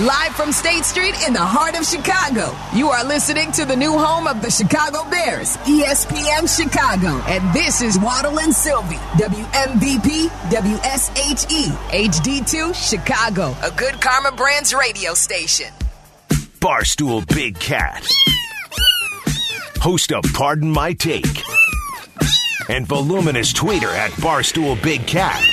Live from State Street in the heart of Chicago, you are listening to the new home of the Chicago Bears, ESPN Chicago. And this is Waddle and Sylvie, WMVP, WSHE, HD2, Chicago, a good Karma Brands radio station. Barstool Big Cat. Host of Pardon My Take. And voluminous tweeter at Barstool Big Cat.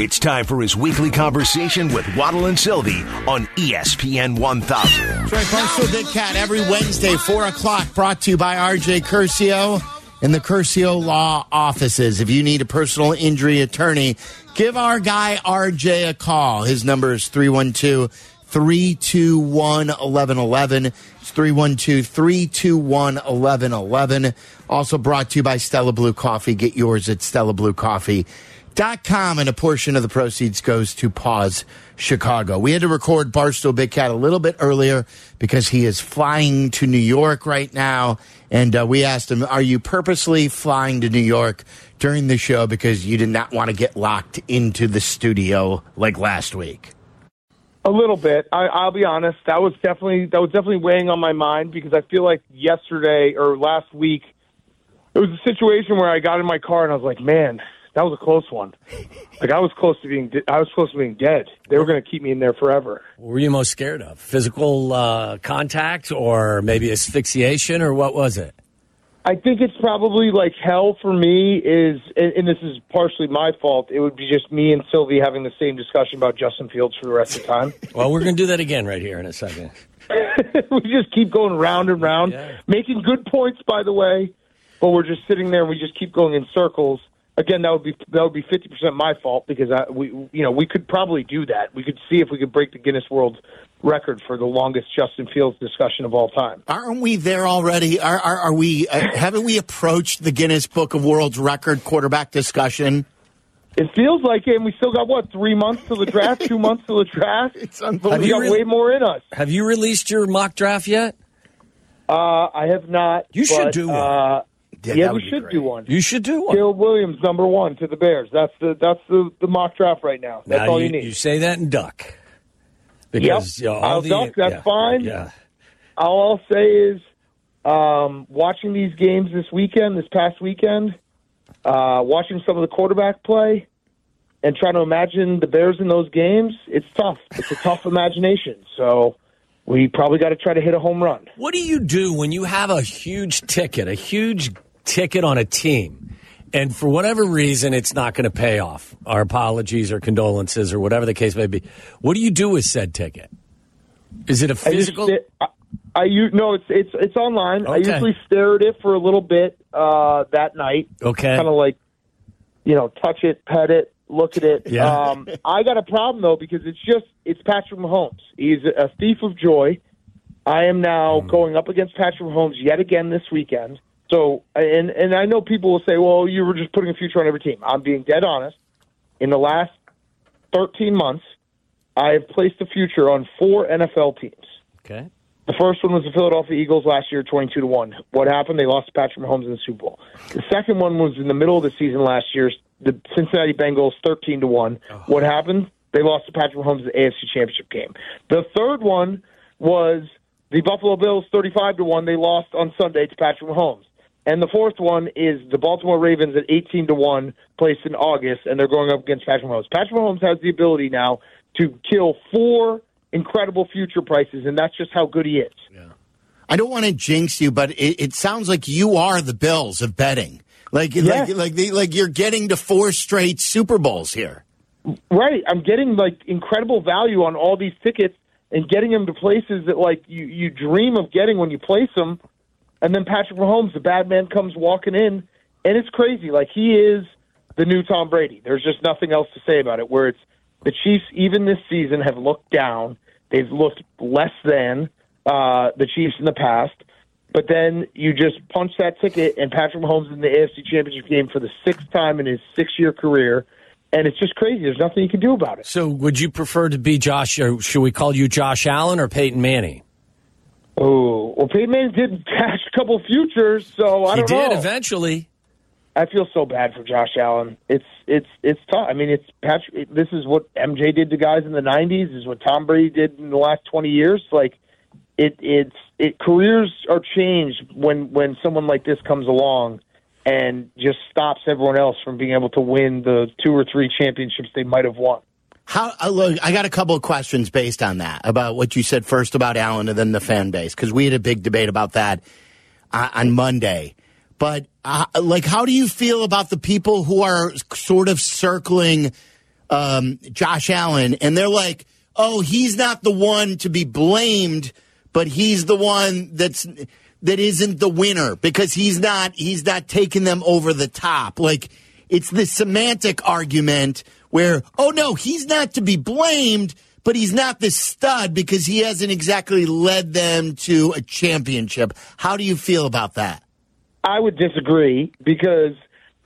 It's time for his weekly conversation with Waddle and Sylvie on ESPN 1000. That's right, Barstool Big Cat every Wednesday, 4 o'clock, brought to you by RJ Curcio and the Curcio Law Offices. If you need a personal injury attorney, give our guy RJ a call. His number is 312 321 1111. It's 312 321 1111. Also brought to you by Stella Blue Coffee. Get yours at StellaBlueCoffee.com, and a portion of the proceeds goes to PAWS Chicago. We had to record Barstool Big Cat a little bit earlier because he is flying to New York right now. And uh, we asked him, Are you purposely flying to New York during the show because you did not want to get locked into the studio like last week? A little bit. I, I'll be honest. That was definitely that was definitely weighing on my mind because I feel like yesterday or last week it was a situation where I got in my car and I was like, man, that was a close one. Like I was close to being I was close to being dead. They were going to keep me in there forever. What were you most scared of? Physical uh, contact or maybe asphyxiation or what was it? I think it's probably like hell for me is, and, and this is partially my fault. It would be just me and Sylvie having the same discussion about Justin Fields for the rest of the time. Well, we're going to do that again right here in a second. we just keep going round and round, Yeah. making good points, by the way. But we're just sitting there and we just keep going in circles. Again, that would be that would be fifty percent my fault because I, we you know we could probably do that. We could see if we could break the Guinness World Record for the longest Justin Fields discussion of all time. Aren't we there already? Are, are, are we? Uh, haven't we approached the Guinness Book of World Record quarterback discussion? It feels like it, and we still got what three months till the draft, two months till the draft. It's unbelievable. we you got really- way more in us. Have you released your mock draft yet? Uh, I have not. You should do one. Uh, Yeah, yeah, we should do one. You should do one. Caleb Williams, number one to the Bears. That's the that's the, the mock draft right now. That's now all you, you need. you say that and duck. Yep. You know, all I'll the, duck, that's yeah, fine. Yeah. all I'll say is, um, watching these games this weekend, this past weekend, uh, watching some of the quarterback play, and trying to imagine the Bears in those games, it's tough. It's a tough imagination. So we probably got to try to hit a home run. What do you do when you have a huge ticket, a huge ticket on a team, and for whatever reason it's not going to pay off? Our apologies or condolences or whatever the case may be. What do you do with said ticket? Is it a physical? I I, I u- no, it's it's it's online. I usually stare at it for a little bit uh, that night. Okay. kind of like you know, touch it, pet it, look at it. Yeah. Um, I got a problem though because it's just it's Patrick Mahomes. He's a thief of joy. I am now Hmm. going up against Patrick Mahomes yet again this weekend. So, and and I know people will say, "Well, you were just putting a future on every team." I'm being dead honest. In the last 13 months, I have placed a future on four NFL teams. Okay. The first one was the Philadelphia Eagles last year, twenty-two to one. What happened? They lost to Patrick Mahomes in the Super Bowl. The second one was in the middle of the season last year. The Cincinnati Bengals, thirteen to one. Oh. What happened? They lost to Patrick Mahomes in the AFC Championship game. The third one was the Buffalo Bills, thirty-five to one. They lost on Sunday to Patrick Mahomes. And the fourth one is the Baltimore Ravens at 18 to 1, placed in August, and they're going up against Patrick Mahomes. Patrick Mahomes has the ability now to kill four incredible future prices, and that's just how good he is. Yeah. I don't want to jinx you, but it, it sounds like you are the Bills of betting. Like, like, like, the, like you're getting to four straight Super Bowls here. Right. I'm getting like incredible value on all these tickets and getting them to places that like you, you dream of getting when you place them. And then Patrick Mahomes, the bad man, comes walking in, and it's crazy. Like he is the new Tom Brady. There's just nothing else to say about it. Where it's the Chiefs, even this season, have looked down. They've looked less than uh, the Chiefs in the past. But then you just punch that ticket, and Patrick Mahomes in the AFC Championship game for the sixth time in his six-year career, and it's just crazy. There's nothing you can do about it. So, would you prefer to be Josh, or should we call you Josh Allen or Peyton Manning? Oh, well, Peyton Manning did cash a couple futures, so I don't know. He did eventually. I feel so bad for Josh Allen. It's it's it's tough. I mean, it's Patrick. This is what MJ did to guys in the '90s. Is what Tom Brady did in the last 20 years. Like it it's it careers are changed when when someone like this comes along and just stops everyone else from being able to win the two or three championships they might have won. How uh, look? I got a couple of questions based on that about what you said first about Allen and then the fan base because we had a big debate about that uh, on Monday. But uh, like, how do you feel about the people who are sort of circling um, Josh Allen and they're like, "Oh, he's not the one to be blamed, but he's the one that's that isn't the winner because he's not he's not taking them over the top." Like, it's the semantic argument where, "Oh no, he's not to be blamed." But he's not this stud because he hasn't exactly led them to a championship. How do you feel about that? I would disagree because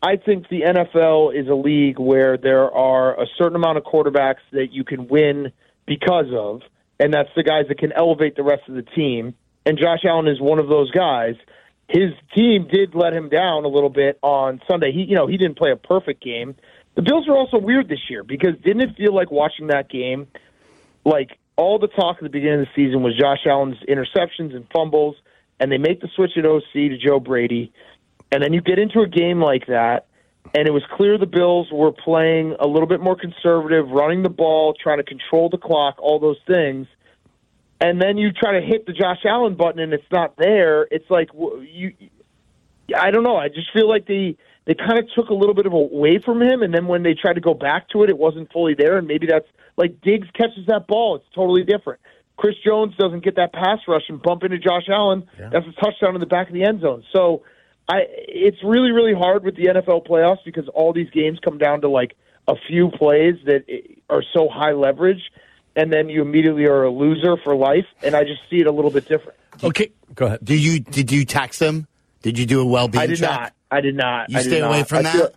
I think the NFL is a league where there are a certain amount of quarterbacks that you can win because of, and that's the guys that can elevate the rest of the team. And Josh Allen is one of those guys. His team did let him down a little bit on Sunday. He, you know, he didn't play a perfect game. The Bills are also weird this year because didn't it feel like watching that game, like all the talk at the beginning of the season was Josh Allen's interceptions and fumbles – and they make the switch at OC to Joe Brady, and then you get into a game like that, and it was clear the Bills were playing a little bit more conservative, running the ball, trying to control the clock, all those things. And then you try to hit the Josh Allen button and it's not there. It's like you I don't know. I just feel like they they kind of took a little bit of away from him and then when they tried to go back to it it wasn't fully there and maybe that's like Diggs catches that ball, it's totally different. Chris Jones doesn't get that pass rush and bump into Josh Allen, yeah. that's a touchdown in the back of the end zone. So I it's really really hard with the NFL playoffs because all these games come down to like a few plays that are so high leverage and then you immediately are a loser for life and I just see it a little bit different. Okay, go ahead. Did you did you tax them? Did you do a well being I did check? not. I did not. You I stay away not. from I that? Feel,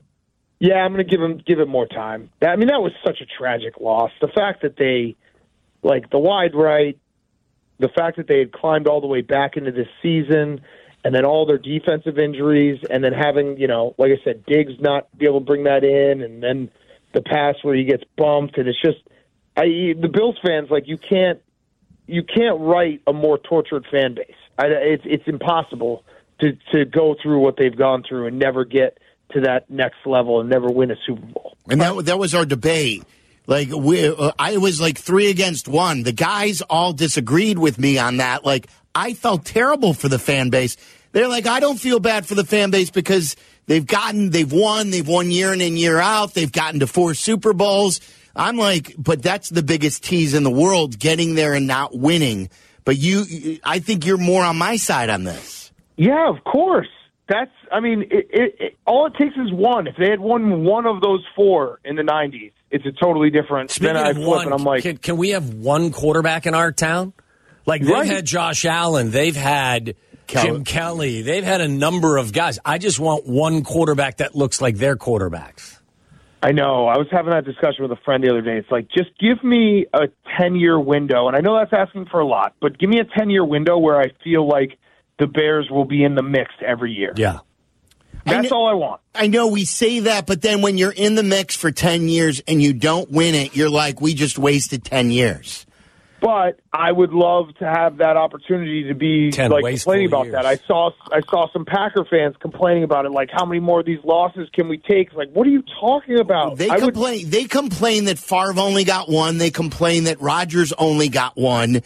yeah, I'm going to give him give it more time. I mean, that was such a tragic loss. The fact that they like the wide right, the fact that they had climbed all the way back into this season, and then all their defensive injuries, and then having you know, like I said, Diggs not be able to bring that in, and then the pass where he gets bumped, and it's just I the Bills fans like you can't you can't write a more tortured fan base. I, it's it's impossible to to go through what they've gone through and never get to that next level and never win a Super Bowl. And that that was our debate like we, uh, I was like three against one. The guys all disagreed with me on that. Like I felt terrible for the fan base. They're like, I don't feel bad for the fan base because they've gotten, they've won, they've won year in and year out. They've gotten to four Super Bowls. I'm like, but that's the biggest tease in the world, getting there and not winning. But you, I think you're more on my side on this. Yeah, of course. That's, I mean, it, it, it, all it takes is one. If they had won one of those four in the '90s, it's a totally different. Speaking then I of flip one, and I'm like, can, can, we have one quarterback in our town? Like they've right. had Josh Allen, they've had Kelly. Jim Kelly, they've had a number of guys. I just want one quarterback that looks like their quarterbacks. I know. I was having that discussion with a friend the other day. It's like, just give me a 10 year window. And I know that's asking for a lot, but give me a 10 year window where I feel like the Bears will be in the mix every year. Yeah. That's I all I want. I know we say that, but then when you're in the mix for 10 years and you don't win it, you're like, we just wasted 10 years. But I would love to have that opportunity to be 10 like complaining about years. that. I saw I saw some Packer fans complaining about it. Like, how many more of these losses can we take? Like, what are you talking about? They I would- complain. They complain that Favre only got one. They complain that Rodgers only got one.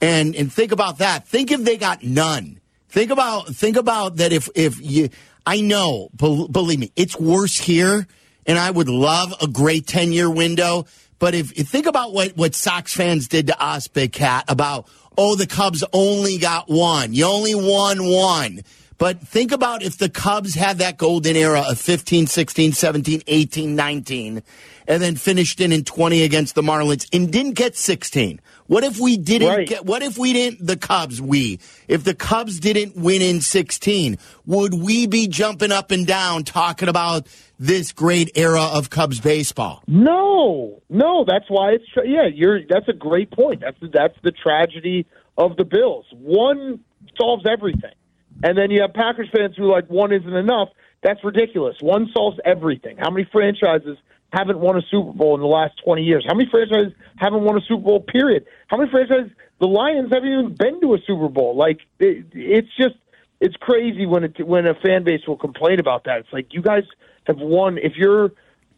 And and think about that. Think if they got none. Think about think about that. If if you, I know, believe me, it's worse here. And I would love a great ten year window. But if you think about what what Sox fans did to us, Big Cat, about oh the Cubs only got one. You only won one. But think about if the Cubs had that golden era of 15, 16, 17, 18, 19, and then finished in in 20 against the Marlins and didn't get 16. What if we didn't Right. get, what if we didn't, the Cubs, we, if the Cubs didn't win in 16, would we be jumping up and down talking about this great era of Cubs baseball? No, no. That's why it's yeah. You're that's a great point. That's that's the tragedy of the Bills. One solves everything, and then you have Packers fans who like one isn't enough. That's ridiculous. One solves everything. How many franchises haven't won a Super Bowl in the last 20 years? How many franchises haven't won a Super Bowl, period? How many franchises, the Lions haven't even been to a Super Bowl? Like, it, it's just, it's crazy when it, when a fan base will complain about that. It's like, you guys have won, if you're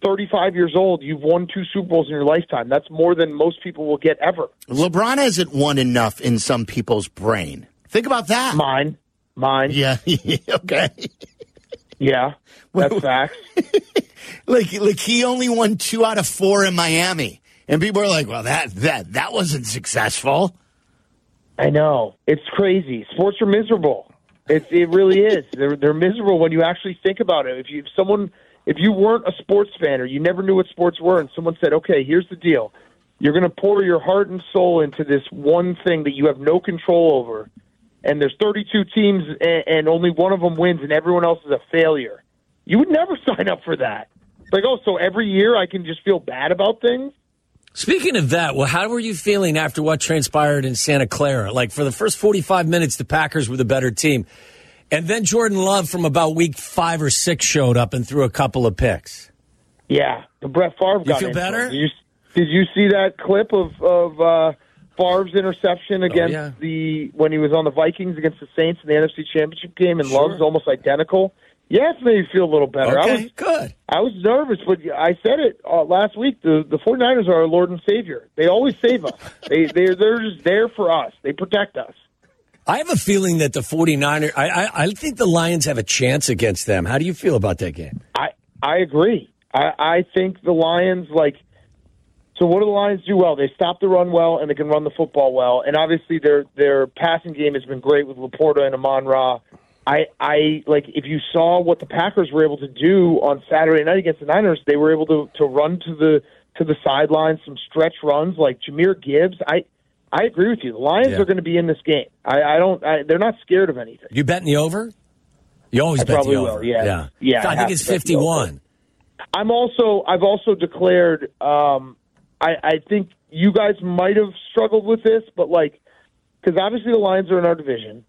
35 years old, you've won two Super Bowls in your lifetime. That's more than most people will get ever. LeBron hasn't won enough in some people's brain. Think about that. Mine. Mine. Yeah. okay. Yeah. That's facts. like, like he only won two out of four in Miami, and people are like, "Well, that that that wasn't successful." I know it's crazy. Sports are miserable. It it really is. They're they're miserable when you actually think about it. If you if someone if you weren't a sports fan or you never knew what sports were, and someone said, "Okay, here's the deal," you're going to pour your heart and soul into this one thing that you have no control over and there's 32 teams and, and only one of them wins and everyone else is a failure. You would never sign up for that. Like, oh, so every year I can just feel bad about things? Speaking of that, well, how were you feeling after what transpired in Santa Clara? Like for the first 45 minutes, the Packers were the better team. And then Jordan Love from about week five or six showed up and threw a couple of picks. Yeah, the Brett Favre you got feel better? Did you, did you see that clip of, of uh, Favre's interception Oh, against yeah. the when he was on the Vikings against the Saints in the NFC Championship game, and Sure. Love's almost identical. Yeah, it's made me feel a little better. I was good. I was nervous, but I said it uh, last week. The the 49ers are our Lord and Savior. They always save us. they they're they're just there for us. They protect us. I have a feeling that the 49ers, I, I, I think the Lions have a chance against them. How do you feel about that game? I I agree. I I think the Lions like. So what do the Lions do well? They stop the run well, and they can run the football well. And obviously, their their passing game has been great with LaPorta and Amon Ra. I I like if you saw what the Packers were able to do on Saturday night against the Niners, they were able to to run to the to the sidelines, some stretch runs like Jahmyr Gibbs. I I agree with you. The Lions Yeah. are going to be in this game. I, I don't. I, they're not scared of anything. You betting the over? You always I bet probably the will, over. yeah. yeah. Yeah, I I think it's to bet the over. 51. I'm also I've also declared um, I, I think you guys might have struggled with this, but like because obviously the Lions are in our division.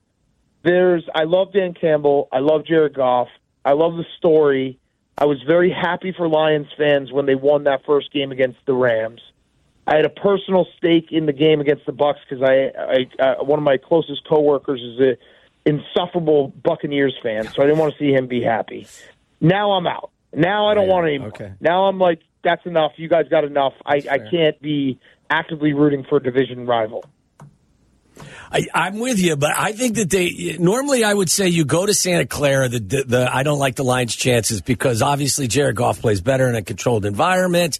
There's I love Dan Campbell, I love Jared Goff, I love the story. I was very happy for Lions fans when they won that first game against the Rams. I had a personal stake in the game against the Bucks because I, I uh, one of my closest coworkers is a insufferable Buccaneers fan, so I didn't want to see him be happy. Now I'm out. Now I don't want any more. okay. Now I'm like, that's enough. You guys got enough. I, I can't be actively rooting for a division rival. I, I'm with you, but I think that they normally I would say you go to Santa Clara. The, the, the I don't like the Lions' chances because obviously Jared Goff plays better in a controlled environment.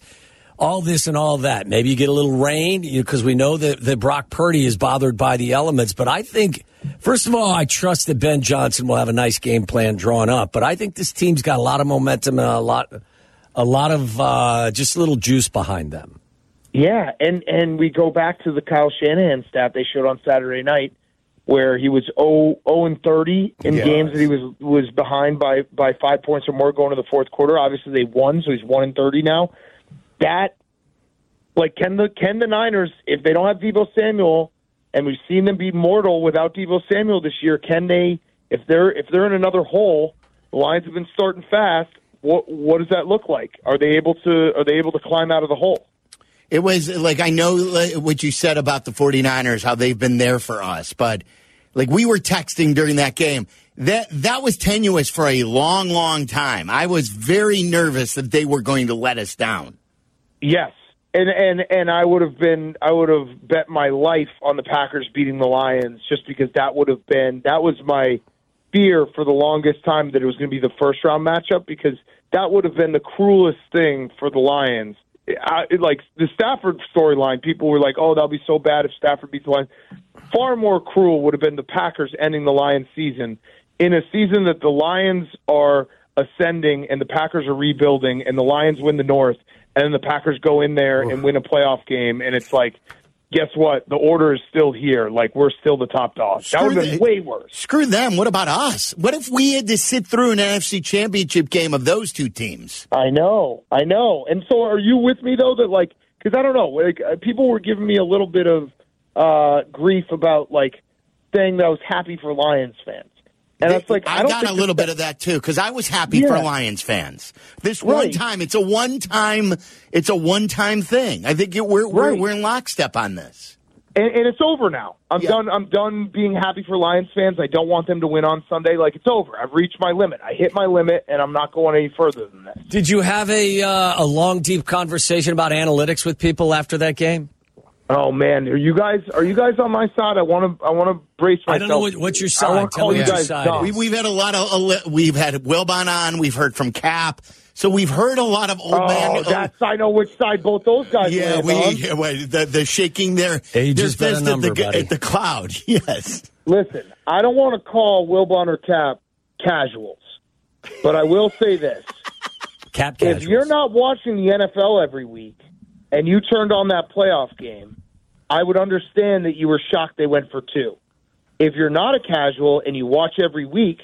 All this and all that. Maybe you get a little rain because we know that, that Brock Purdy is bothered by the elements. But I think, first of all, I trust that Ben Johnson will have a nice game plan drawn up. But I think this team's got a lot of momentum and a lot, a lot of uh, just a little juice behind them. Yeah, and and we go back to the Kyle Shanahan stat they showed on Saturday night, where he was 0, 0 and thirty in Yes. games that he was was behind by by five points or more going to the fourth quarter. Obviously, they won, so he's one and thirty now. That, like, can the can the Niners, if they don't have Deebo Samuel, and we've seen them be mortal without Deebo Samuel this year, can they? If they're if they're in another hole, the Lions have been starting fast. What what does that look like? Are they able to are they able to climb out of the hole? It was like I know what you said about the 49ers, how they've been there for us, but like we were texting during that game. That that was tenuous for a long, long time. I was very nervous that they were going to let us down. Yes. And and and I would have been I would have bet my life on the Packers beating the Lions just because that would have been that was my fear for the longest time that it was going to be the first round matchup because that would have been the cruelest thing for the Lions. I, it- like the Stafford storyline, people were like, "Oh, that'll be so bad if Stafford beats the Lions." Far more cruel would have been the Packers ending the Lions season in a season that the Lions are ascending and the Packers are rebuilding and the Lions win the North and then the Packers go in there and win a playoff game and it's like guess what? The order is still here. Like we're still the top dog. That Screw would have been way worse. Screw them. What about us? What if we had to sit through an NFC championship game of those two teams? I know. I know. And so are you with me though that like because I don't know. Like uh, people were giving me a little bit of uh grief about like saying that I was happy for Lions fans And it's like I, I don't got a little that- bit of that too because I was happy for Lions fans. This one time, it's a one time, it's a one time thing. I think it, we're, we're we're in lockstep on this. and, and it's over now. I'm Yeah. done. I'm done being happy for Lions fans. I don't want them to win on Sunday. Like it's over. I've reached my limit. I hit my limit, and I'm not going any further than that. Did you have a uh, a long, deep conversation about analytics with people after that game? Oh man, are you guys are you guys on my side? I want to I want to brace myself. I don't know what- what's your I side. wanna Tell call me you what your guys side. We, we've had a lot of we've had Wilbon on. We've heard from Kap. So we've heard a lot of old Oh, man. that's I know which side both those guys. yeah, we on. yeah, wait, the, the shaking their Age their has been a fist number, at, the, buddy. at the cloud. Yes. Listen, I don't want to call Wilbon or Kap casuals, but I will say this: Kap if you're not watching the NFL every week and you turned on that playoff game, I would understand that you were shocked they went for two. If you're not a casual and you watch every week,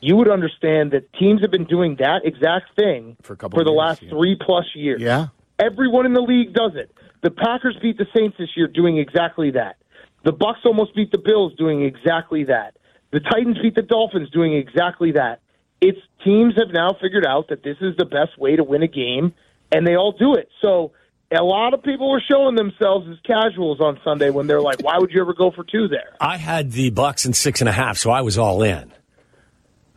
you would understand that teams have been doing that exact thing For a couple for the years, last yeah. three plus years. Yeah. Everyone in the league does it. The Packers beat the Saints this year doing exactly that. The Bucks almost beat the Bills doing exactly that. The Titans beat the Dolphins doing exactly that. It's teams have now figured out that this is the best way to win a game and they all do it. So a lot of people were showing themselves as casuals on Sunday when they're like, "Why would you ever go for two there?" I had the Bucks in six and a half, so I was all in.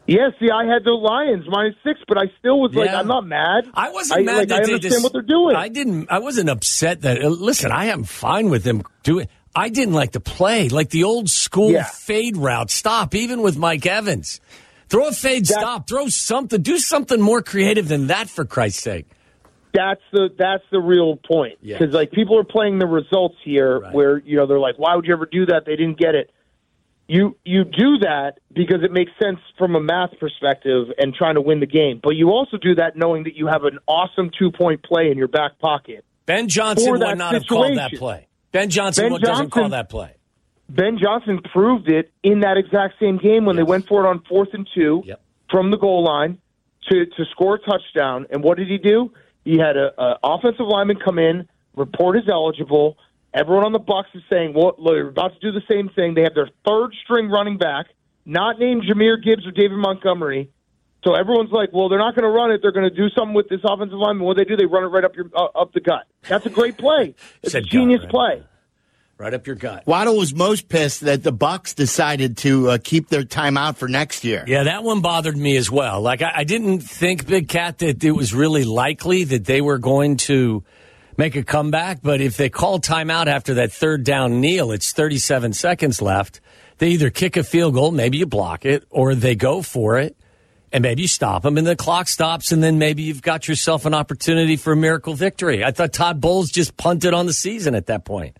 Yeah, see, I had the Lions minus six, but I still was like, Yeah. I'm not mad. I wasn't mad like, that I they understand just- what they're doing. I didn't. I wasn't upset that. uh, Listen, I am fine with them doing. I didn't like the play, like the old school Yeah. fade route. Stop, even with Mike Evans. Throw a fade That- stop. Throw something. Do something more creative than that, for Christ's sake. That's the that's the real point because like people are playing the results here Right. where you know they're like why would you ever do that they didn't get it you you do that because it makes sense from a math perspective and trying to win the game but you also do that knowing that you have an awesome two point play in your back pocket Ben Johnson would not have called that play. Ben Johnson Ben would- doesn't call Johnson- that play. Ben Johnson proved it in that exact same game when they went for it on fourth and two Yep. from the goal line to to score a touchdown. And what did he do? He had a, a offensive lineman come in, report is eligible. Everyone on the Bucks is saying, "Well, they're about to do the same thing." They have their third string running back, not named Jahmyr Gibbs or David Montgomery. So everyone's like, "Well, they're not going to run it. They're going to do something with this offensive lineman." What do they do? They run it right up your uh, up the gut. That's a great play. It's a Said gut, genius right? play. Right up your gut. Waddle was most pissed that the Bucks decided to uh, keep their timeout for next year. Yeah, that one bothered me as well. Like, I, I didn't think, Big Cat, that it was really likely that they were going to make a comeback. But if they call timeout after that third down kneel, it's 37 seconds left. They either kick a field goal, maybe you block it, or they go for it, and maybe you stop them, and the clock stops, and then maybe you've got yourself an opportunity for a miracle victory. I thought Todd Bowles just punted on the season at that point.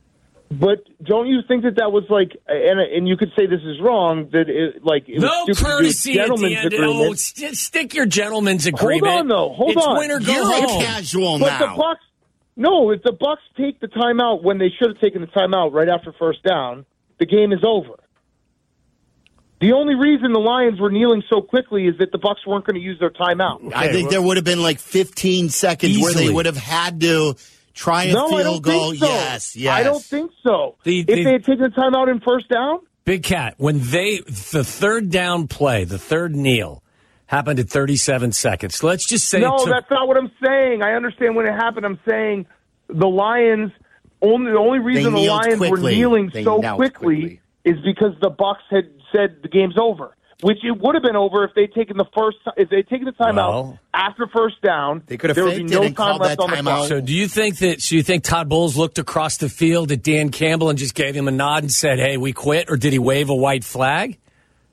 But don't you think that that was like, and and you could say this is wrong that it like it No was stupid to do a courtesy at the gentleman's end. Oh, agreement. Oh, st- stick your gentleman's agreement. Hold on, though. Hold it's on. win or go You're home. a casual but now. the Bucks, no, if the Bucks take the timeout when they should have taken the timeout right after first down, the game is over. The only reason the Lions were kneeling so quickly is that the Bucks weren't going to use their timeout. I think there would have been like 15 seconds where they would have had to try a No, I field goal. so. Yes, yes. I don't think so. The- if the- they had taken the timeout in first down, Big Cat, when they the third down play, the third kneel happened at 37 seconds. Let's just say No, took, that's not what I'm saying. I understand when it happened. I'm saying the Lions only the only reason the kneeled Lions were kneeling They so quickly, quickly. is because the Bucks had said the game's over. Which it would have been over if they'd taken the first if they'd taken the timeout Well- after first down. They could have there would be no it and time left that on the timeout. clock. So do you think that so you think Todd Bowles looked across the field at Dan Campbell and just gave him a nod and said, "Hey, we quit," or did he wave a white flag?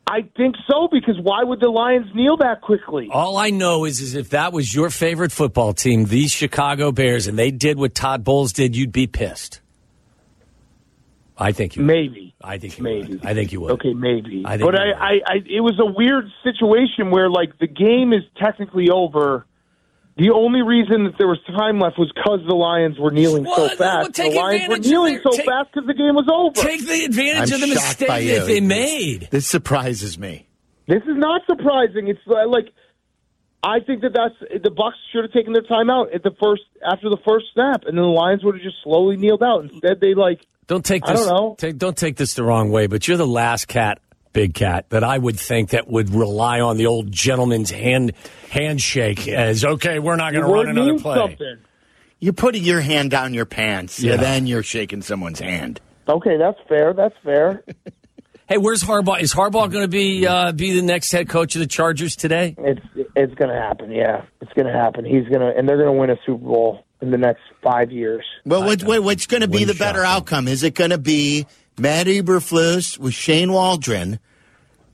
I think so because why would the Lions kneel that quickly? All I know is, is if that was your favorite football team, these Chicago Bears, and they did what Todd Bowles did, you'd be pissed. I think you. would. Maybe. I think you maybe. would. I think you would. Okay, maybe. I think but I, I, I, it was a weird situation where like the game is technically over. The only reason that there was time left was because the Lions were kneeling Well, so well, fast. take the Lions were kneeling their- so take- fast because the game was over. Take the advantage I'm of the mistake that they made. This surprises me. This is not surprising. It's uh, like I think that that's the Bucks should have taken their timeout at the first after the first snap, and then the Lions would have just slowly kneeled out. Instead, they like Don't take this, I this. don't know. Take, don't take this the wrong way, but you're the last cat Big Cat, that I would think that would rely on the old gentleman's hand handshake as okay, we're not going to run another play. something. You're putting your hand down your pants, Yeah. and then you're shaking someone's hand. Okay, that's fair. That's fair. Hey, where's Harbaugh? Is Harbaugh going to be uh, be the next head coach of the Chargers today? It's it's going to happen. Yeah, it's going to happen. He's going to, and they're going to win a Super Bowl in the next five years. Well, what, what, what's going to be the better outcome? Is it going to be Matt Eberflus with Shane Waldron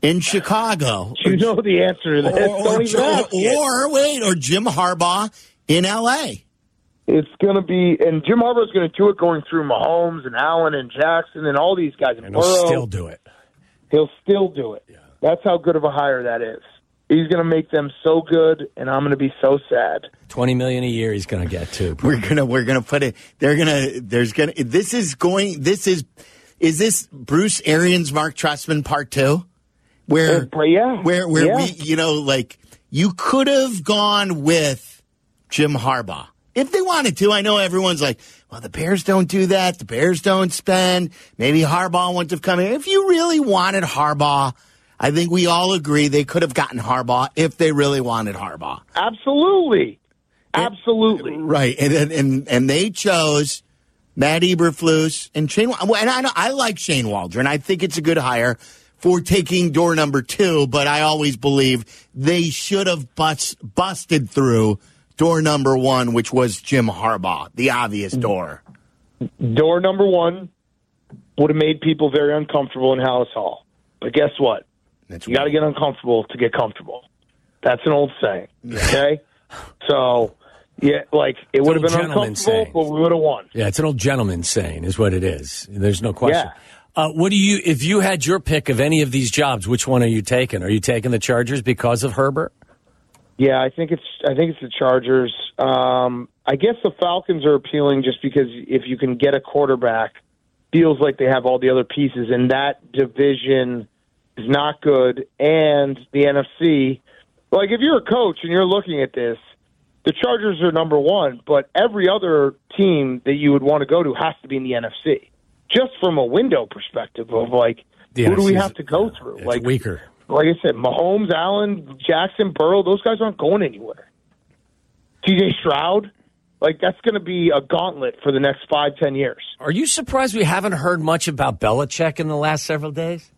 in Chicago? You know the answer to that. or, or, Don't even ask it. or wait, or Jim Harbaugh in L.A. It's going to be, and Jim Harbaugh's going to do it going through Mahomes and Allen and Jackson and all these guys. And And he'll still do it. He'll still do it. That's how good of a hire that is. He's going to make them so good, and I'm going to be so sad. Twenty million a year he's going to get too. We're gonna we're gonna put it. They're gonna. There's gonna. This is going. This is. Is this Bruce Arians, Marc Trestman part two? Where, Uh, yeah, where, where yeah. we, you know, like you could have gone with Jim Harbaugh if they wanted to. I know everyone's like, well, the Bears don't do that. The Bears don't spend. Maybe Harbaugh wouldn't have come in. If you really wanted Harbaugh, I think we all agree they could have gotten Harbaugh if they really wanted Harbaugh. Absolutely. Absolutely. Right, and and and, and they chose Matt Eberflus and Shane. And I know, I like Shane Waldron. I think it's a good hire for taking door number two. But I always believe they should have bust, busted through door number one, which was Jim Harbaugh, the obvious mm. door. Door number one would have made people very uncomfortable in Halas Hall. But guess what? That's You got to get uncomfortable to get comfortable. That's an old saying. Okay? so, yeah, like, it would have been uncomfortable, saying. but we would have won. Yeah, it's an old gentleman's saying, is what it is. There's no question. Yeah. Uh, what do you? If you had your pick of any of these jobs, which one are you taking? Are you taking the Chargers because of Herbert? Yeah, I think it's I think it's the Chargers. Um, I guess the Falcons are appealing just because if you can get a quarterback, feels like they have all the other pieces, and that division is not good. And the NFC, like if you're a coach and you're looking at this, the Chargers are number one, but every other team that you would want to go to has to be in the NFC. Just from a window perspective of like, The who do we have to go through? It's like weaker. like I said, Mahomes, Allen, Jackson, Burrow, those guys aren't going anywhere. TJ Stroud, like that's going to be a gauntlet for the next five, ten years. Are you surprised we haven't heard much about Belichick in the last several days?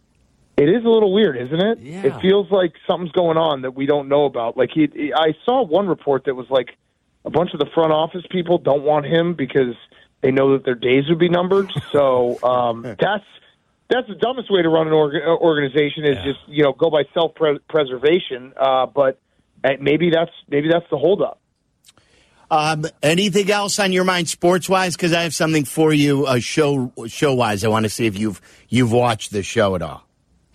It is a little weird, isn't it? Yeah. It feels like something's going on that we don't know about. Like he, I saw one report that was like a bunch of the front office people don't want him because they know that their days would be numbered. So um, that's that's the dumbest way to run an org- organization is just you know go by self preservation. Uh, but uh, maybe that's maybe that's the holdup. Um, anything else on your mind, sports wise? Because I have something for you, uh, show show wise. I want to see if you've you've watched the show at all.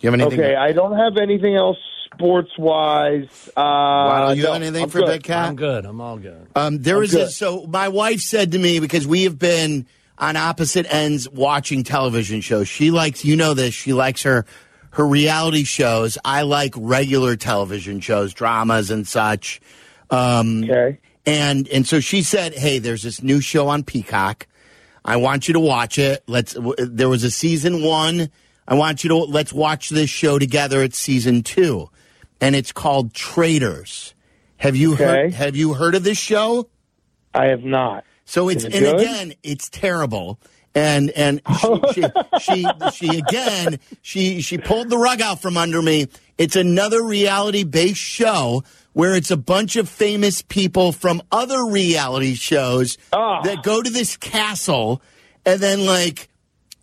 Do you have anything? Okay, I don't have anything else sports wise. Uh, Waddle, you no, have anything I'm for good. Big Cat? I'm good. I'm all good. Um, there I'm was a, so my wife said to me because we have been on opposite ends watching television shows. She likes, you know this. She likes her her reality shows. I like regular television shows, dramas and such. Um, Okay. and and so she said, "Hey, there's this new show on Peacock. I want you to watch it. Let's. w- There was a season one. I want you to let's watch this show together. It's season two, and it's called Traitors. Have you Okay. heard? Have you heard of this show? I have not. So it's it and good? again, it's terrible. And and she, she she she again she she pulled the rug out from under me. It's another reality based show where it's a bunch of famous people from other reality shows Ah. that go to this castle and then like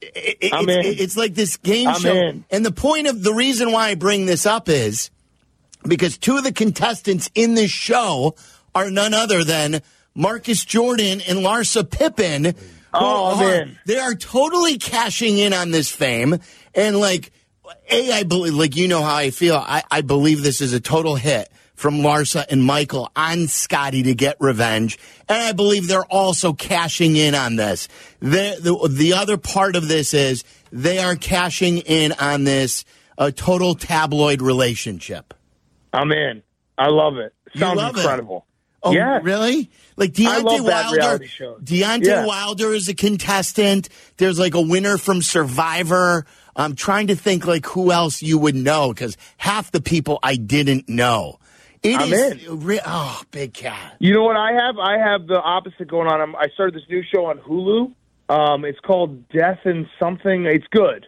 it, it- I'm it's, in. it's like this game I'm show. in. And the point of the reason why I bring this up is because two of the contestants in this show are none other than Marcus Jordan and Larsa Pippen. Oh, are- man. They are totally cashing in on this fame. And like, A, I believe, like, you know how I feel. I, I believe this is a total hit from Larsa and Michael on Scotty to get revenge. And I believe they're also cashing in on this. The, the, the other part of this is they are cashing in on this uh, total tabloid relationship. I'm in. I love it. Sounds love it. incredible. Oh, Yes. really? Like Deontay I love bad Wilder. Deontay Yeah. Wilder is a contestant. There's like a winner from Survivor. I'm trying to think like who else you would know because half the people I didn't know. It I'm is- in. re- oh, big cat. You know what I have? I have the opposite going on. I'm, I started this new show on Hulu. Um, it's called Death and Something. It's good,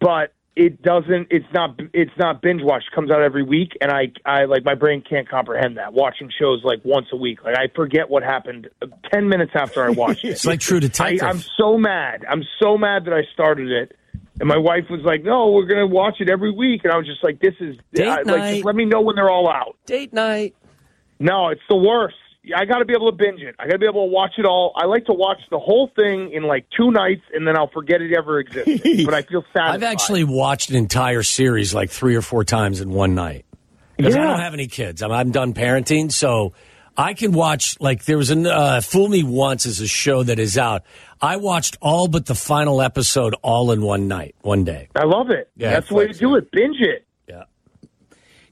but it doesn't. It's not. It's not binge watch. It comes out every week, and I, I like my brain can't comprehend that. Watching shows like once a week, like I forget what happened ten minutes after I watched it. It's like True I, Detective. I'm so mad. I'm so mad that I started it. And my wife was like, "No, we're going to watch it every week." And I was just like, "This is Date I, like, night. just let me know when they're all out." Date night. No, it's the worst. I got to be able to binge it. I got to be able to watch it all. I like to watch the whole thing in like two nights, and then I'll forget it ever existed. but I feel satisfied. I've actually watched an entire series like three or four times in one night because I don't have any kids. I'm, I'm done parenting, so I can watch. Like there was a uh, "Fool Me Once" is a show that is out. I watched all but the final episode all in one night, one day. I love it. Yeah, That's the way to do it. Binge it. Yeah,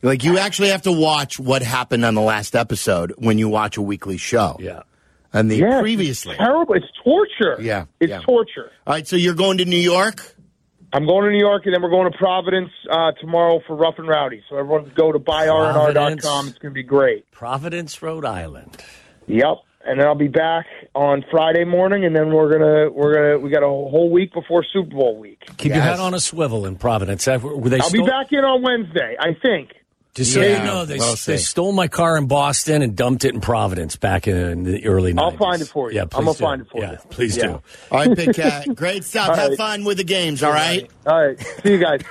Like you actually have to watch what happened on the last episode when you watch a weekly show. yeah. And the Yeah, previously. it's terrible. It's torture. Yeah, it's yeah. torture. All right, so you're going to New York. I'm going to New York, and then we're going to Providence uh, tomorrow for Rough and Rowdy. So everyone go to Providence. buyrnr.com. It's going to be great. Providence, Rhode Island. Yep. And then I'll be back on Friday morning, and then we're gonna we're gonna we got a whole week before Super Bowl week. Keep your Yes. head on a swivel in Providence. Were they I'll be back in on Wednesday, I think. Just so Yeah, you know, they, we'll they stole my car in Boston and dumped it in Providence back in the early 90s. I'll find it for you. Yeah, I'm gonna find it for yeah, you. Please Yeah. do. All right, Big Cat. Great stuff. All Have right. fun with the games, all right? All right. See you guys.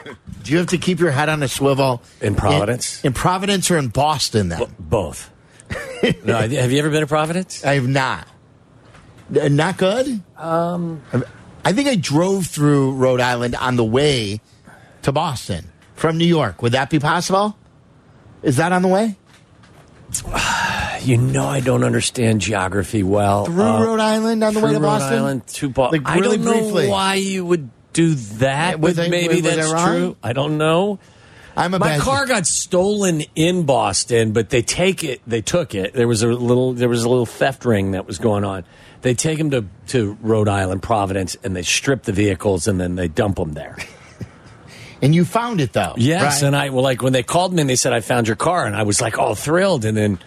Do you have to keep your head on a swivel? In Providence? In, in Providence or in Boston, then? Both. no, have you ever been to Providence? I have not. Not good? Um, I think I drove through Rhode Island on the way to Boston from New York. Would that be possible? Is that on the way? You know, I don't understand geography well. Through Uh, Rhode Island on the way to Rhode Boston? Island to Boston. Like, I really don't know briefly. why you would do that, was but I- maybe was that's wrong? true. I don't know. I'm a My car got stolen in Boston, but they take it. They took it. There was a little. There was a little theft ring that was going on. They take them to to Rhode Island, Providence, and they strip the vehicles and then they dump them there. And you found it, though. Yes, right? and I well, like when they called me and they said I found your car, and I was like all thrilled. And then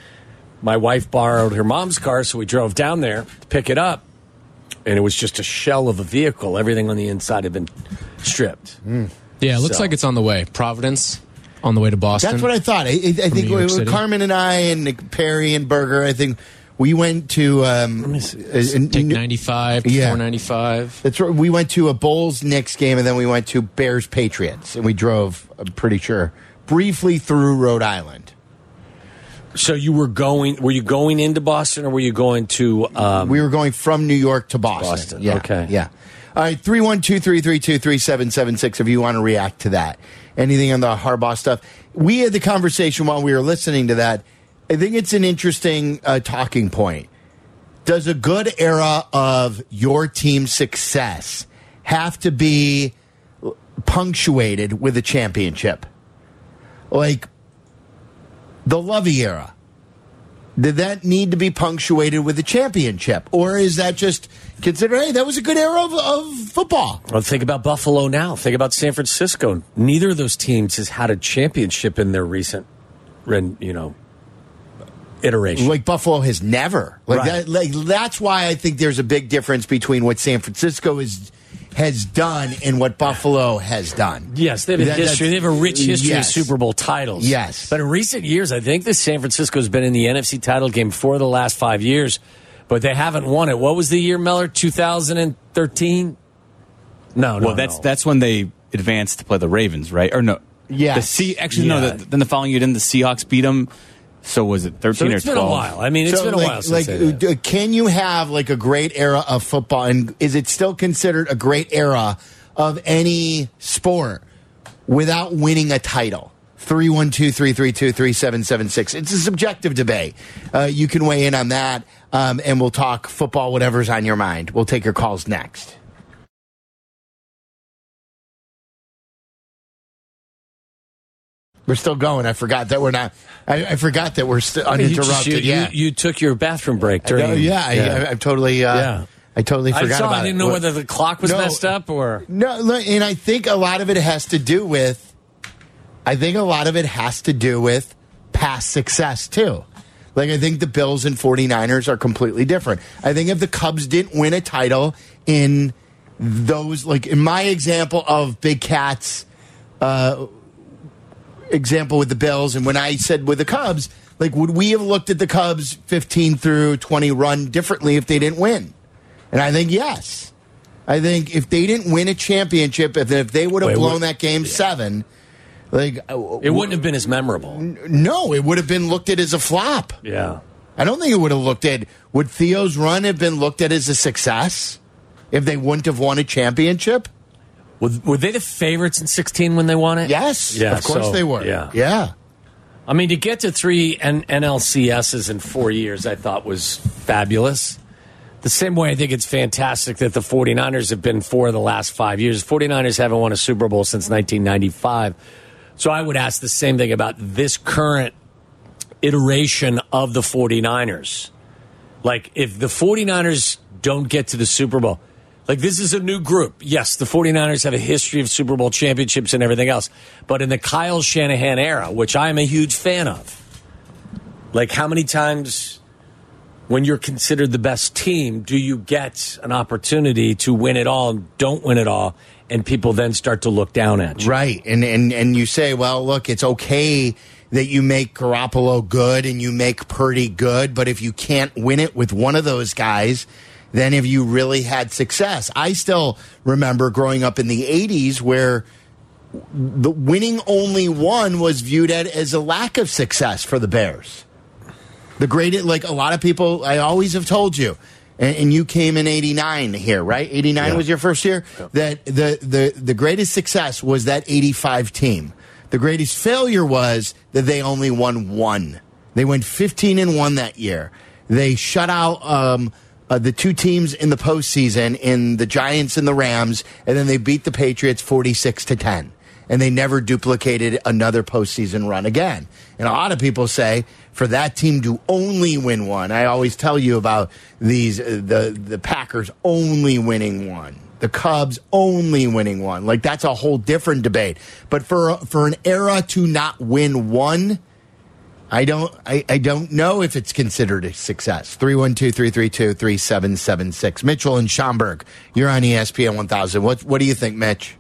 my wife borrowed her mom's car, so we drove down there to pick it up, and it was just a shell of a vehicle. Everything on the inside had been stripped. Mm. Yeah, it looks So- like it's on the way. Providence, on the way to Boston. That's what I thought. I, I I think New York City. Carmen and I and Perry and Berger, I think we went to. Um, uh, Take 95 Yeah. 495. That's right. We went to a Bulls Knicks game, and then we went to Bears Patriots, and we drove. I'm pretty sure briefly through Rhode Island. So you were going? Were you going into Boston, or were you going to? Um, We were going from New York to Boston. Boston, Yeah, okay. Yeah. All right. Three one two three three two three seven seven six. If you want to react to that, anything on the Harbaugh stuff, we had the conversation while we were listening to that. I think it's an interesting uh, talking point. Does a good era of your team's success have to be punctuated with a championship? Like the Lovie era. Did that need to be punctuated with a championship? Or is that just consider, hey, that was a good era of, of football? well, think about Buffalo now. Think about San Francisco. Neither of those teams has had a championship in their recent, you know, iteration. Like Buffalo has never. Like Right. that like that's why I think there's a big difference between what San Francisco is has done and what Buffalo has done. Yes, they have a That- history. They have a rich history Yes. of Super Bowl titles. Yes. but in recent years, I think the San Francisco has been in the NFC title game for the last five years, but they haven't won it. What was the year, Miller? Two thousand and thirteen. No, no, Well, that's no. that's when they advanced to play the Ravens, right? Or no? Yeah. The C actually Yeah. no. The, then the following year, didn't the Seahawks beat them? So was it So thirteen it's or been a twelve? while. I mean, it's So, been a like, while since like they did. uh, can you have like a great era of football and is it still considered a great era of any sport without winning a title? 312-332-3776. It's a subjective debate. Uh, you can weigh in on that, um, and we'll talk football, whatever's on your mind. We'll take your calls next. We're still going. I forgot that we're not. I, I forgot that we're still You, uninterrupted. you- yeah, you, you took your bathroom break during. No, yeah, I, I, I totally. Uh, Yeah. I totally I forgot saw. about I didn't it. know whether the clock was No. messed up or. No, and I think a lot of it has to do with. I think a lot of it has to do with past success too. Like I think the Bills and 49ers are completely different. I think if the Cubs didn't win a title in those like in my example of Big Cats uh example with the Bills and when I said with the Cubs, like would we have looked at the Cubs 15 through 20 run differently if they didn't win? And I think yes. I think if they didn't win a championship, if, if they would have Wait, blown that game seven, like uh, It wouldn't have been as memorable. no, it would have been looked at as a flop. Yeah. I don't think it would have looked at. Would Theo's run have been looked at as a success if they wouldn't have won a championship? Were, were they the favorites in 16 when they won it? Yes, Yeah, of course so, they were. yeah. yeah. I mean, to get to three N- NLCSs in four years, I thought was fabulous. The same way I think it's fantastic that the 49ers have been four of the last five years. 49ers haven't won a Super Bowl since 1995. So I would ask the same thing about this current iteration of the 49ers. Like, if the 49ers don't get to the Super Bowl, like, this is a new group. Yes, the 49ers have a history of Super Bowl championships and everything else. But in the Kyle Shanahan era, which I am a huge fan of, like, how many times when you're considered the best team do you get an opportunity to win it all don't win it all? And people then start to look down at you. Right. And, and and you say, well, look, it's okay that you make Garoppolo good and you make Purdy good, but if you can't win it with one of those guys, then have you really had success? I still remember growing up in the 80s where the winning only one was viewed as a lack of success for the Bears. The greatest, like a lot of people, I always have told you, and, and you came in '89 here, right? '89 Yeah. was your first year. That the the the greatest success was that '85 team. The greatest failure was that they only won one. They went 15 and one that year. They shut out um, uh, the two teams in the postseason, in the Giants and the Rams, and then they beat the Patriots 46 to 10 and they never duplicated another postseason run again. And a lot of people say for that team to only win one, I always tell you about these uh, the the Packers only winning one. The Cubs only winning one. Like that's a whole different debate. But for for an era to not win one, I don't I, I don't know if it's considered a success. 312-332-3776. Mitchell and Schaumburg, you're on ESPN 1000. What what do you think, Mitch?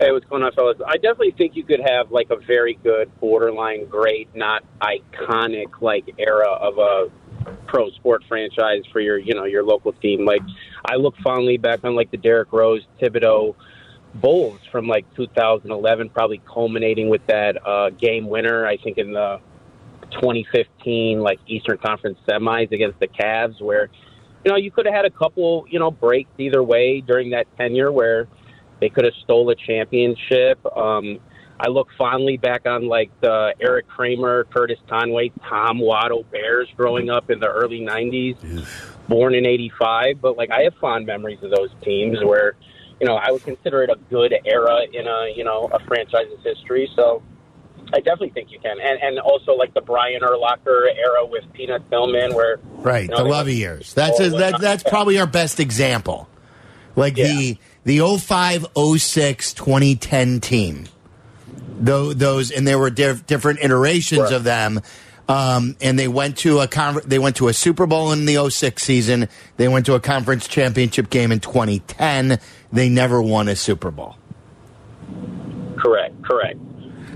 Hey, what's going on, fellas? I definitely think you could have like a very good, borderline great, not iconic like era of a pro sport franchise for your, you know, your local team. Like, I look fondly back on like the Derrick Rose, Thibodeau Bulls from like 2011, probably culminating with that uh, game winner. I think in the 2015 like Eastern Conference semis against the Cavs, where you know you could have had a couple, you know, breaks either way during that tenure where they could have stole a championship. Um, I look fondly back on like the Erik Kramer, Curtis Conway, Tom Waddle Bears growing up in the early '90s, born in '85. But like I have fond memories of those teams where, you know, I would consider it a good era in a you know a franchise's history. So I definitely think you can, and and also like the Brian Urlacher era with Peanut Tillman, where Right, you know, the Lovie years. That's a, that, that's probably our best example. Like the the 05, 06, 2010 team. Those, those and there were diff- different iterations Right. of them. Um, and they went to a con- they went to a Super Bowl in the 06 season. They went to a conference championship game in 2010. They never won a Super Bowl. correct, correct.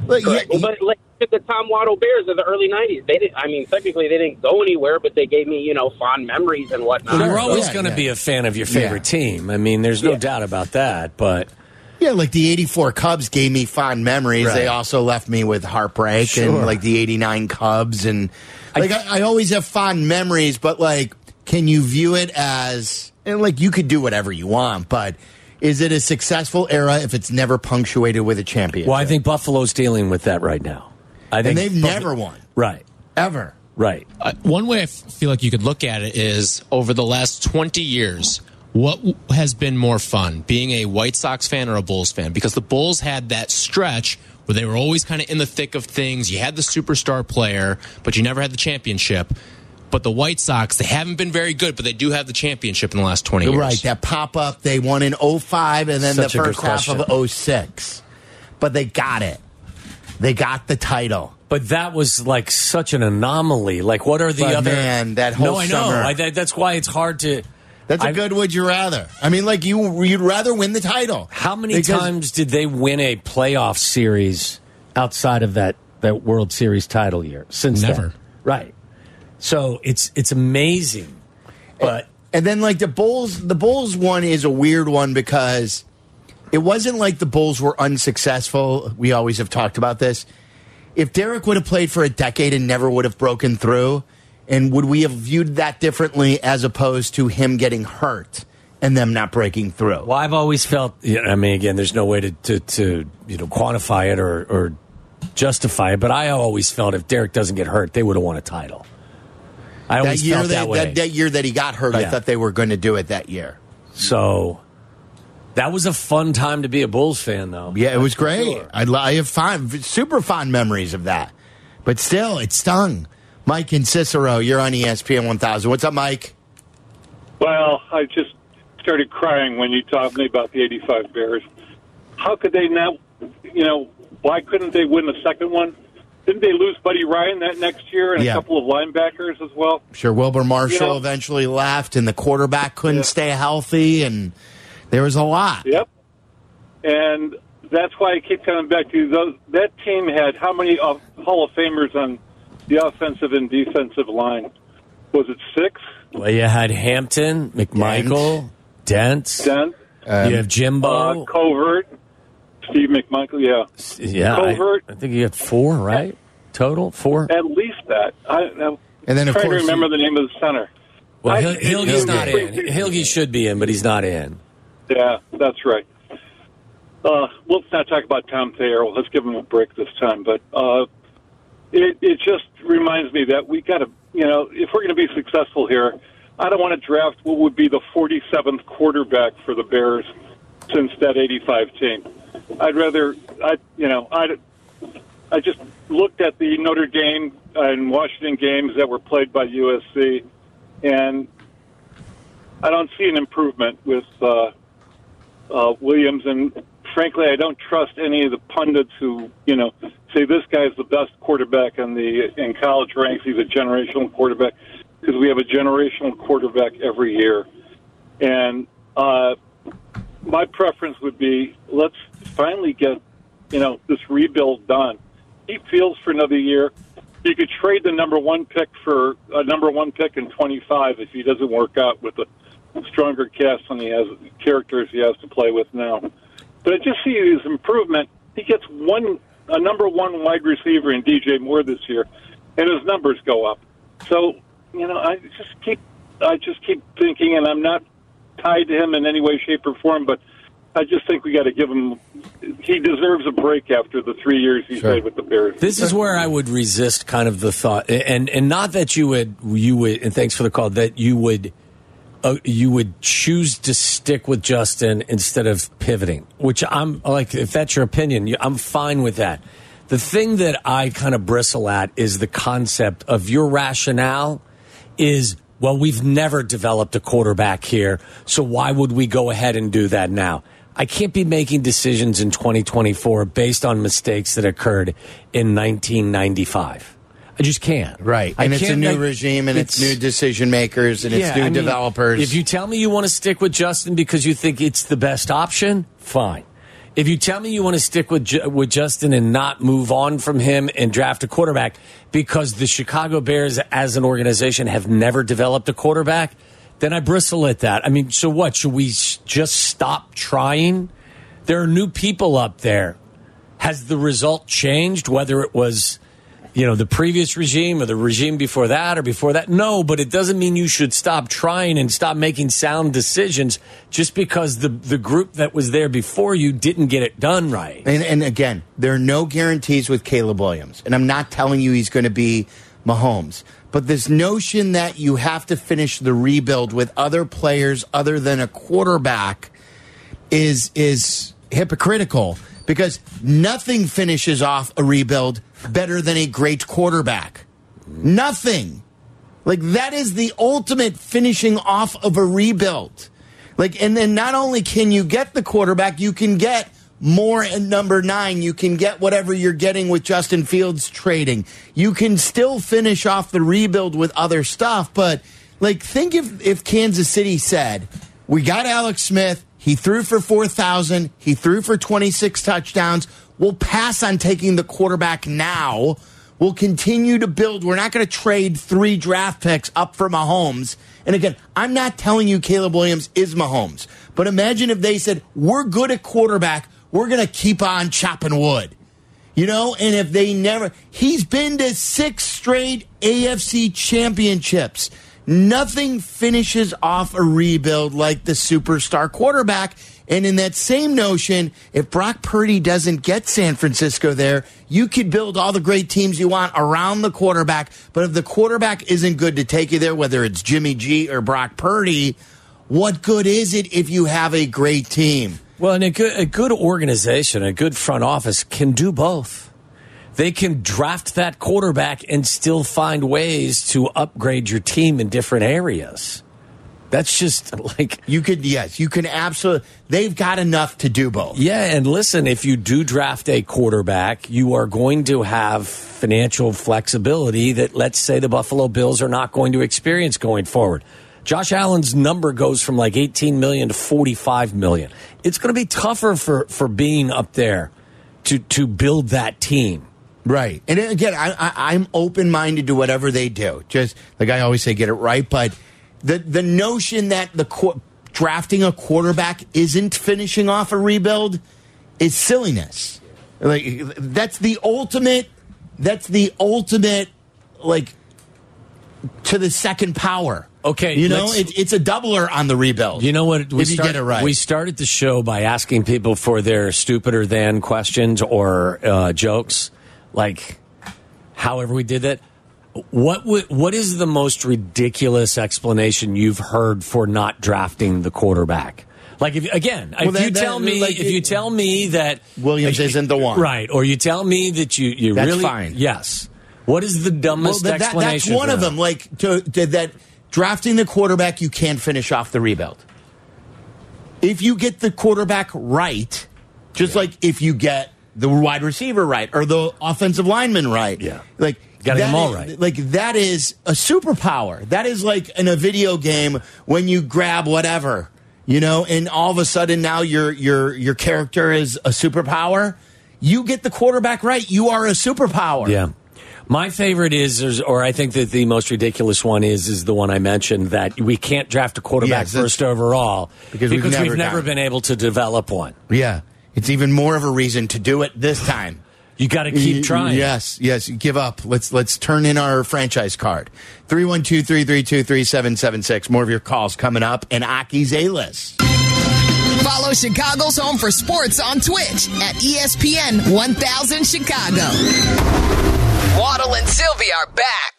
Like, Correct. yeah, but like the Tom Waddle Bears of the early '90s, they didn't. I mean, technically, they didn't go anywhere, but they gave me, you know, fond memories and whatnot. You're always going to yeah. be a fan of your favorite Yeah. team. I mean, there's no Yeah. doubt about that. But Yeah, like the 84 Cubs gave me fond memories. Right. They also left me with heartbreak Sure. and like the 89 Cubs. And like I, I always have fond memories, but like, can you view it as, and like you could do whatever you want, but is it a successful era if it's never punctuated with a championship? well, I think Buffalo's dealing with that right now. I think and they've Buff- never won, Right, ever. right. Uh, one way I f- feel like you could look at it is over the last 20 years, what w- has been more fun, being a White Sox fan or a Bulls fan? Because the Bulls had that stretch where they were always kind of in the thick of things. You had the superstar player, but you never had the championship. But the White Sox, they haven't been very good, but they do have the championship in the last 20 years. Right, that pop up they won in 05 and then Such the first half of 06. But they got it. They got the title. But that was like such an anomaly. Like, what are the But other? man, that whole no, I know. summer- I, that, that's why it's hard to. That's a I- good would you rather. I mean, like you you'd rather win the title. How many Because- times did they win a playoff series outside of that that World Series title year? Since then? Never. right? So it's it's amazing, but And then like the Bulls, the Bulls one is a weird one because it wasn't like the Bulls were unsuccessful. We always have talked about this. If Derrick would have played for a decade and never would have broken through, and would we have viewed that differently as opposed to him getting hurt and them not breaking through? well, I've always felt. You know, I mean, again, there's no way to, to to you know quantify it or or justify it, but I always felt if Derrick doesn't get hurt, they would have won a title. I That always year felt that, that way. that, that year that he got hurt, I thought they were going to do it that year. so that was a fun time to be a Bulls fan, though. Yeah, it was great. Sure. I, I have fond, super fond memories of that. But still, it stung. Mike and Cicero, you're on ESPN 1000. What's up, Mike? Well, I just started crying when you taught me about the 85 Bears. How could they not, you know, why couldn't they win the second one? Didn't they lose Buddy Ryan that next year and Yeah. a couple of linebackers as well? Sure, Wilber Marshall You know- eventually left, and the quarterback couldn't Yeah. stay healthy, and there was a lot. Yep. And that's why I keep coming back to those. That team had how many uh, Hall of Famers on the offensive and defensive line? Was it six? Well, you had Hampton, McMichael, Dent. Dent, you have Jimbo. uh, Covert, Steve McMichael. Yeah, yeah, I, Covert. I think you got four, right? Total four. at least that. I, I'm And then, of trying course, to remember the name of the center. Well, I- Hil- Hilge's Hilge. not in. Hilge should be in, but he's not in. Yeah, that's right. Uh, let's not talk about Tom Thayer. Let's give him a break this time. But uh, it, it just reminds me that we got to, you know, if we're going to be successful here, I don't want to draft what would be the 47th quarterback for the Bears since that 85 team. I'd rather, I, you know, I, I just looked at the Notre Dame and Washington games that were played by USC, and I don't see an improvement with uh, uh, Williams. And frankly, I don't trust any of the pundits who, you know, say this guy's the best quarterback in the in college ranks. He's a generational quarterback because we have a generational quarterback every year. And uh, my preference would be let's finally get, you know, this rebuild done. He feels for another year. You could trade the number one pick for a number one pick in 25 if he doesn't work out with the stronger cast than he has, characters he has to play with now. But I just see his improvement. He gets one a number one wide receiver in DJ Moore this year, and his numbers go up. So you know, I just keep I just keep thinking, and I'm not tied to him in any way, shape, or form, but I just think we got to give him. He deserves a break after the three years he's Sure. played with the Bears. This is where I would resist kind of the thought, and and not that you would you would. And thanks for the call. That you would. Uh, you would choose to stick with Justin instead of pivoting, which I'm like, if that's your opinion, you- I'm fine with that. The thing that I kind of bristle at is the concept of your rationale is, well, we've never developed a quarterback here, so why would we go ahead and do that now? I can't be making decisions in 2024 based on mistakes that occurred in 1995. I just can't. Right. I And it's a new make- regime, and it's, new decision makers, and it's new I mean, developers. If you tell me you want to stick with Justin because you think it's the best option, fine. If you tell me you want to stick with with Justin and not move on from him and draft a quarterback because the Chicago Bears as an organization have never developed a quarterback, then I bristle at that. I mean, so what? Should we just stop trying? There are new people up there. Has the result changed? Whether it was you know, the previous regime or the regime before that or before that. No, but it doesn't mean you should stop trying and stop making sound decisions just because the, the group that was there before you didn't get it done right. And, and again, there are no guarantees with Caleb Williams. And I'm not telling you he's going to be Mahomes. But this notion that you have to finish the rebuild with other players other than a quarterback is is hypocritical because nothing finishes off a rebuild better than a great quarterback. Nothing. Like that is the ultimate finishing off of a rebuild. Like, and then not only can you get the quarterback, you can get more at number nine. You can get whatever you're getting with Justin Fields trading. You can still finish off the rebuild with other stuff. But like, think if, if Kansas City said, we got Alex Smith. He threw for 4,000. He threw for 26 touchdowns. We'll pass on taking the quarterback now. We'll continue to build. We're not going to trade three draft picks up for Mahomes. And again, I'm not telling you Caleb Williams is Mahomes, but imagine if they said, we're good at quarterback. We're going to keep on chopping wood. You know, and if they never, he's been to six straight AFC championships. Nothing finishes off a rebuild like the superstar quarterback. And in that same notion, if Brock Purdy doesn't get San Francisco there, you could build all the great teams you want around the quarterback. But if the quarterback isn't good to take you there, whether it's Jimmy G or Brock Purdy, what good is it if you have a great team? Well, and a good, a good organization, a good front office can do both. They can draft that quarterback and still find ways to upgrade your team in different areas. That's just like you could yes, you can absolutely. They've got enough to do both. Yeah, and listen, if you do draft a quarterback, you are going to have financial flexibility that let's say the Buffalo Bills are not going to experience going forward. Josh Allen's number goes from like 18 million to 45 million. It's going to be tougher for for Beane up there to to build that team. Right. And again, I, I, I'm open minded to whatever they do. Just like I always say, get it right. But the the notion that the qu- drafting a quarterback isn't finishing off a rebuild is silliness. Like that's the ultimate. That's the ultimate. Like to the second power. Okay, you know it, it's a doubler on the rebuild. You know what? We if you start- get it right. We started the show by asking people for their stupider than questions or uh, jokes, like however we did that. What would, what is the most ridiculous explanation you've heard for not drafting the quarterback? Like if again, Well, if that- you that- tell me like, if you tell me that Williams isn't the one. right, or you tell me that you you That's really fine. yes. What is the dumbest Well, that- that- explanation? that's one of them. Like to, to that drafting the quarterback, you can't finish off the rebuild. If you get the quarterback right, just like if you get the wide receiver right or the offensive lineman right, Yeah. like That them all is- right. Like that is a superpower. That is like in a video game when you grab whatever, you know, and all of a sudden now your your your character is a superpower. You get the quarterback right, you are a superpower. Yeah. My favorite is, or I think that the most ridiculous one is, is the one I mentioned that we can't draft a quarterback Yes, first overall Because we've never done it. been able to develop one. Yeah. It's even more of a reason to do it this time. You got to keep trying. Yes, yes. Give up. Let's let's turn in our franchise card. 312-332-3776. More of your calls coming up and Aki's A list. Follow Chicago's Home for Sports on Twitch at ESPN 1000 Chicago. Waddle and Silvy are back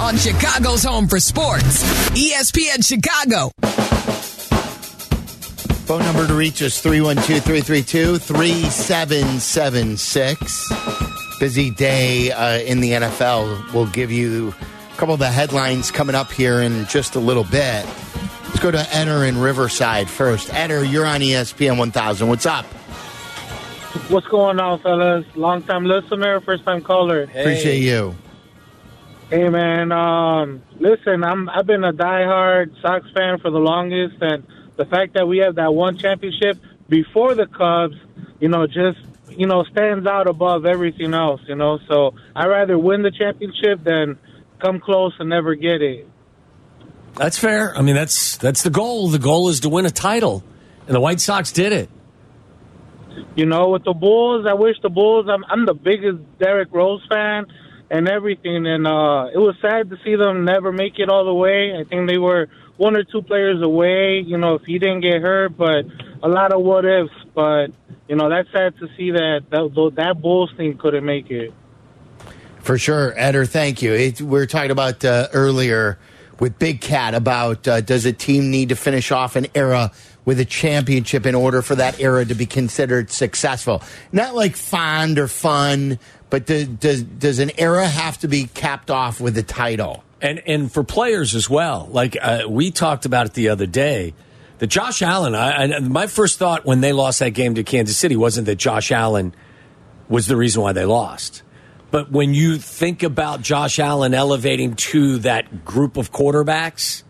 on Chicago's Home for Sports, ESPN Chicago. Phone number to reach us 312-332-3776. Busy day uh, in the NFL. We'll give you a couple of the headlines coming up here in just a little bit. Let's go to Eder in Riverside first. Eder, you're on ESPN 1000. What's up? What's going on, fellas? Long time listener, first time caller. Appreciate you. Hey, man. Um, listen, I'm I've been a diehard Sox fan for the longest, and the fact that we have that one championship before the Cubs, you know, just you know stands out above everything else. You know, so I rather win the championship than come close and never get it. That's fair. I mean, that's that's the goal. The goal is to win a title, and the White Sox did it. You know, with the Bulls, I wish the Bulls. I'm I'm the biggest Derrick Rose fan and everything, and uh, it was sad to see them never make it all the way. I think they were one or two players away. You know, if he didn't get hurt, but a lot of what ifs. But you know, that's sad to see that that, that Bulls team couldn't make it. For sure, Eder. Thank you. It, we were talking about uh, earlier with Big Cat about uh, does a team need to finish off an era with a championship in order for that era to be considered successful. Not like fond or fun, but do, does does an era have to be capped off with a title? And and for players as well. Like uh, we talked about it the other day. That Josh Allen, I, I, my first thought when they lost that game to Kansas City wasn't that Josh Allen was the reason why they lost. But when you think about Josh Allen elevating to that group of quarterbacks,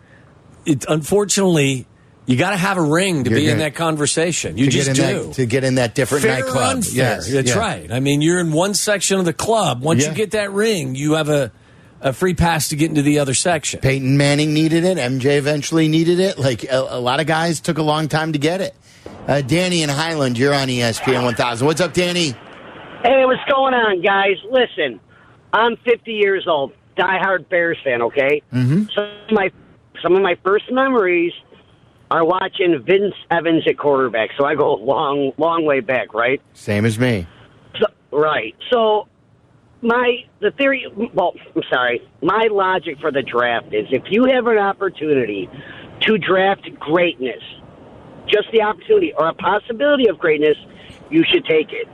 it unfortunately you got to have a ring to You're be in gonna- that conversation. You just do. that, to get in that different Fair nightclub. unfair. Yes, that's yeah. right. I mean, you're in one section of the club. Once Yeah. you get that ring, you have a a free pass to get into the other section. Peyton Manning needed it. MJ eventually needed it. Like a, a lot of guys took a long time to get it. Uh, Danny in Highland, you're on ESPN 1000. What's up, Danny? Hey, what's going on, guys? Listen, I'm 50 years old, diehard Bears fan. Okay, mm-hmm. some of my some of my first memories are watching Vince Evans at quarterback. So I go a long, long way back, right? Same as me. So, right. So my the theory. Well, I'm sorry. My logic for the draft is if you have an opportunity to draft greatness, just the opportunity or a possibility of greatness, you should take it.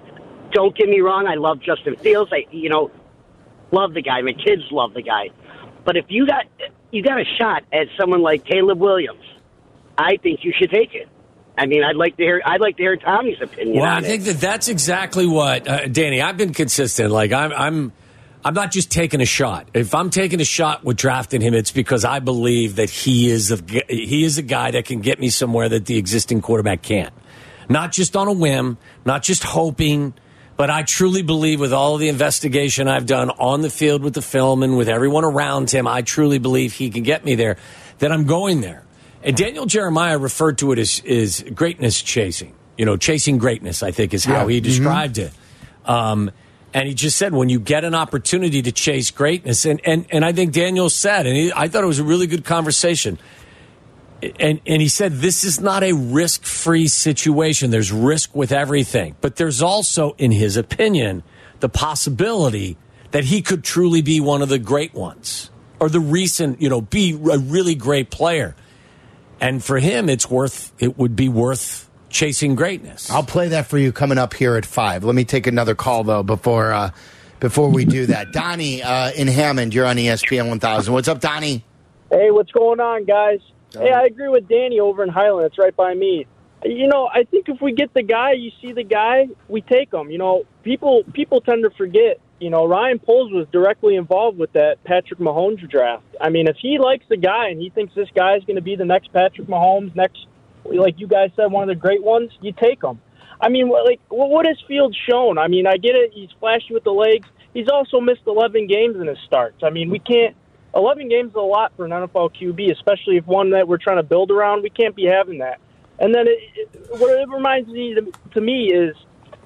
Don't get me wrong. I love Justin Fields. I you know love the guy. My kids love the guy. But if you got you got a shot at someone like Caleb Williams, I think you should take it. I mean, I'd like to hear I'd like to hear Tommy's opinion. Well, I on it. think that that's exactly what uh, Danny. I've been consistent. Like I'm, I'm, I'm not just taking a shot. If I'm taking a shot with drafting him, it's because I believe that he is a he is a guy that can get me somewhere that the existing quarterback can't. Not just on a whim, not just hoping, but I truly believe with all the investigation I've done on the field with the film and with everyone around him, I truly believe he can get me there. That I'm going there. And Daniel Jeremiah referred to it as is greatness chasing. You know, chasing greatness. I think is how Yeah. he Mhm. described it. Um, and he just said when you get an opportunity to chase greatness, and and and I think Daniel said, and he, I thought it was a really good conversation. And and he said this is not a risk free situation. There's risk with everything, but there's also, in his opinion, the possibility that he could truly be one of the great ones, or the recent, you know, be a really great player. And for him, it's worth. It would be worth chasing greatness. I'll play that for you coming up here at five. Let me take another call though before uh, before we do that. Donnie uh, in Hammond, you're on ESPN 1000. What's up, Donnie? Hey, what's going on, guys? Hey, I agree with Danny over in Highland. It's right by me. You know, I think if we get the guy, you see the guy, we take him. You know, people people tend to forget. You know, Ryan Poles was directly involved with that Patrick Mahomes draft. I mean, if he likes the guy and he thinks this guy is going to be the next Patrick Mahomes, next, like you guys said, one of the great ones, you take him. I mean, like, what has Fields shown? I mean, I get it. He's flashy with the legs. He's also missed 11 games in his starts. I mean, we can't. 11 games is a lot for an NFL QB, especially if one that we're trying to build around. We can't be having that. And then it, it, what it reminds me to, to me is,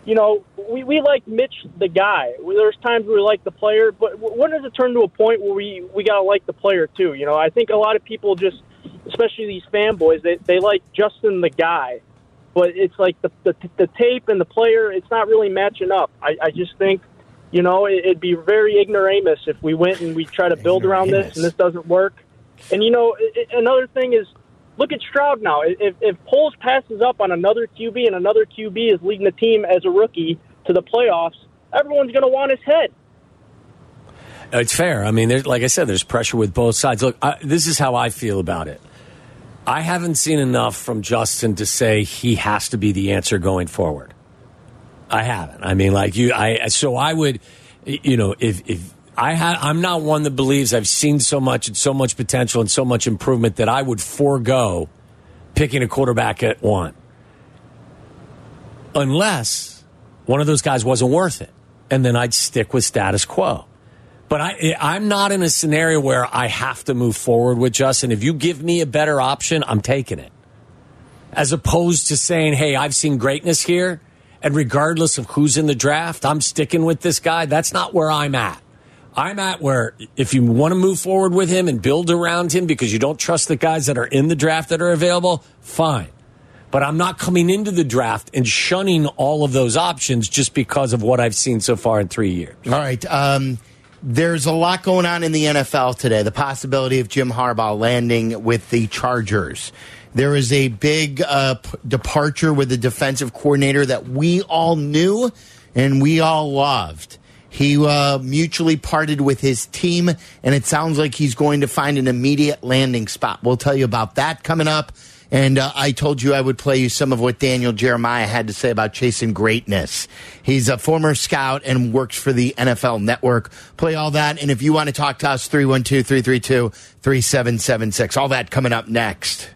you know, we, we like Mitch the guy. There's times we like the player, but when does it turn to a point where we we gotta like the player too? You know, I think a lot of people just, especially these fanboys, they they like Justin the guy, but it's like the the, the tape and the player, it's not really matching up. I, I just think you know, it, it'd be very ignoramus if we went and we try to build around this and this doesn't work. And you know, i i- another thing is, look at Stroud now. If if Poles passes up on another QB and another QB is leading the team as a rookie to the playoffs, everyone's going to want his head. It's fair. I mean, like I said, there's pressure with both sides. Look, I, this is how I feel about it. I haven't seen enough from Justin to say he has to be the answer going forward. I haven't. I mean, like you, I so I would, you know, if if I had, I'm not one that believes I've seen so much and so much potential and so much improvement that I would forego picking a quarterback at one, unless one of those guys wasn't worth it, and then I'd stick with status quo. But I, I'm not in a scenario where I have to move forward with Justin. If you give me a better option, I'm taking it. As opposed to saying, hey, I've seen greatness here, and regardless of who's in the draft, I'm sticking with this guy. That's not where I'm at. I'm at where if you want to move forward with him and build around him because you don't trust the guys that are in the draft that are available, fine. But I'm not coming into the draft and shunning all of those options just because of what I've seen so far in three years. All right. Um, there's a lot going on in the NFL today. The possibility of Jim Harbaugh landing with the Chargers. There is a big uh, departure with the defensive coordinator that we all knew and we all loved. He uh, mutually parted with his team, and it sounds like he's going to find an immediate landing spot. We'll tell you about that coming up. And uh, I told you I would play you some of what Daniel Jeremiah had to say about chasing greatness. He's a former scout and works for the NFL Network. Play all that. And if you want to talk to us, 312 332 3776. All that coming up next.